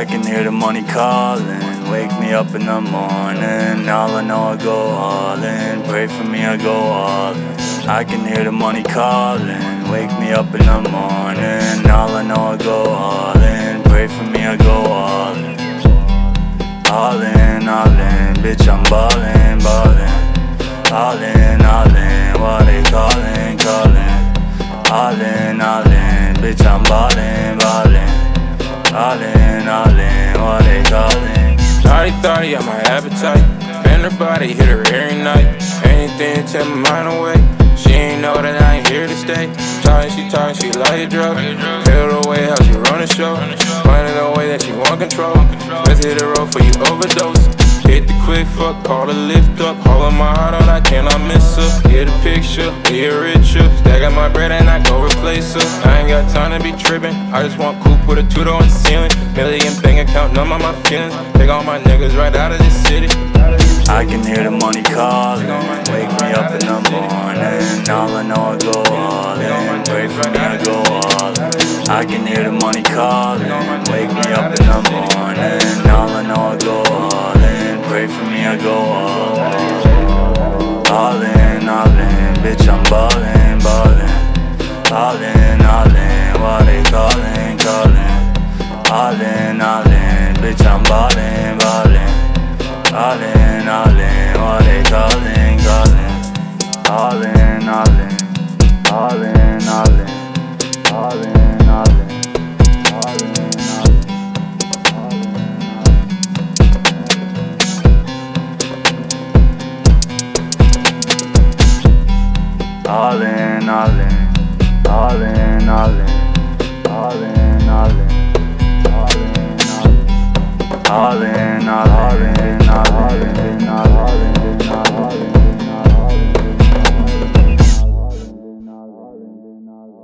I can hear the money calling. Wake me up in the morning. All I know I go all in. Pray for me, I go all in. I can hear the money calling. Wake me up in the morning. All I know I go all in. Pray for me, I go all in. All in, all in. Bitch, I'm ballin', ballin'. All in, Thoughty on my appetite. Bend her body, hit her every night. Anything to take my mind away. She ain't know that I ain't here to stay. Talking, she talking, she like a drug. That she want control. Let's hit the road for you overdose. Hit the quick fuck, call the lift up. All of my heart on, I cannot miss her. Get a picture, a richer. Stack up my bread and I go replace her. I ain't got time to be tripping. I just want cool, with a tutor on the ceiling. Million bank account, numb on my feelings. Take all my niggas right out of this city. I can hear the money calling. Wake me up in the morning. All I know I go all in. Pray for me, I go all in. I can hear the money calling. Wake me up in the morning. All I know I go all in. Pray for me, I go all in. All in, all in. Bitch, I'm ballin', ballin'. All in, All in, all in, all in, all in, all in, all in, all in, all in, all in, all in, all in, all in, all in, all in,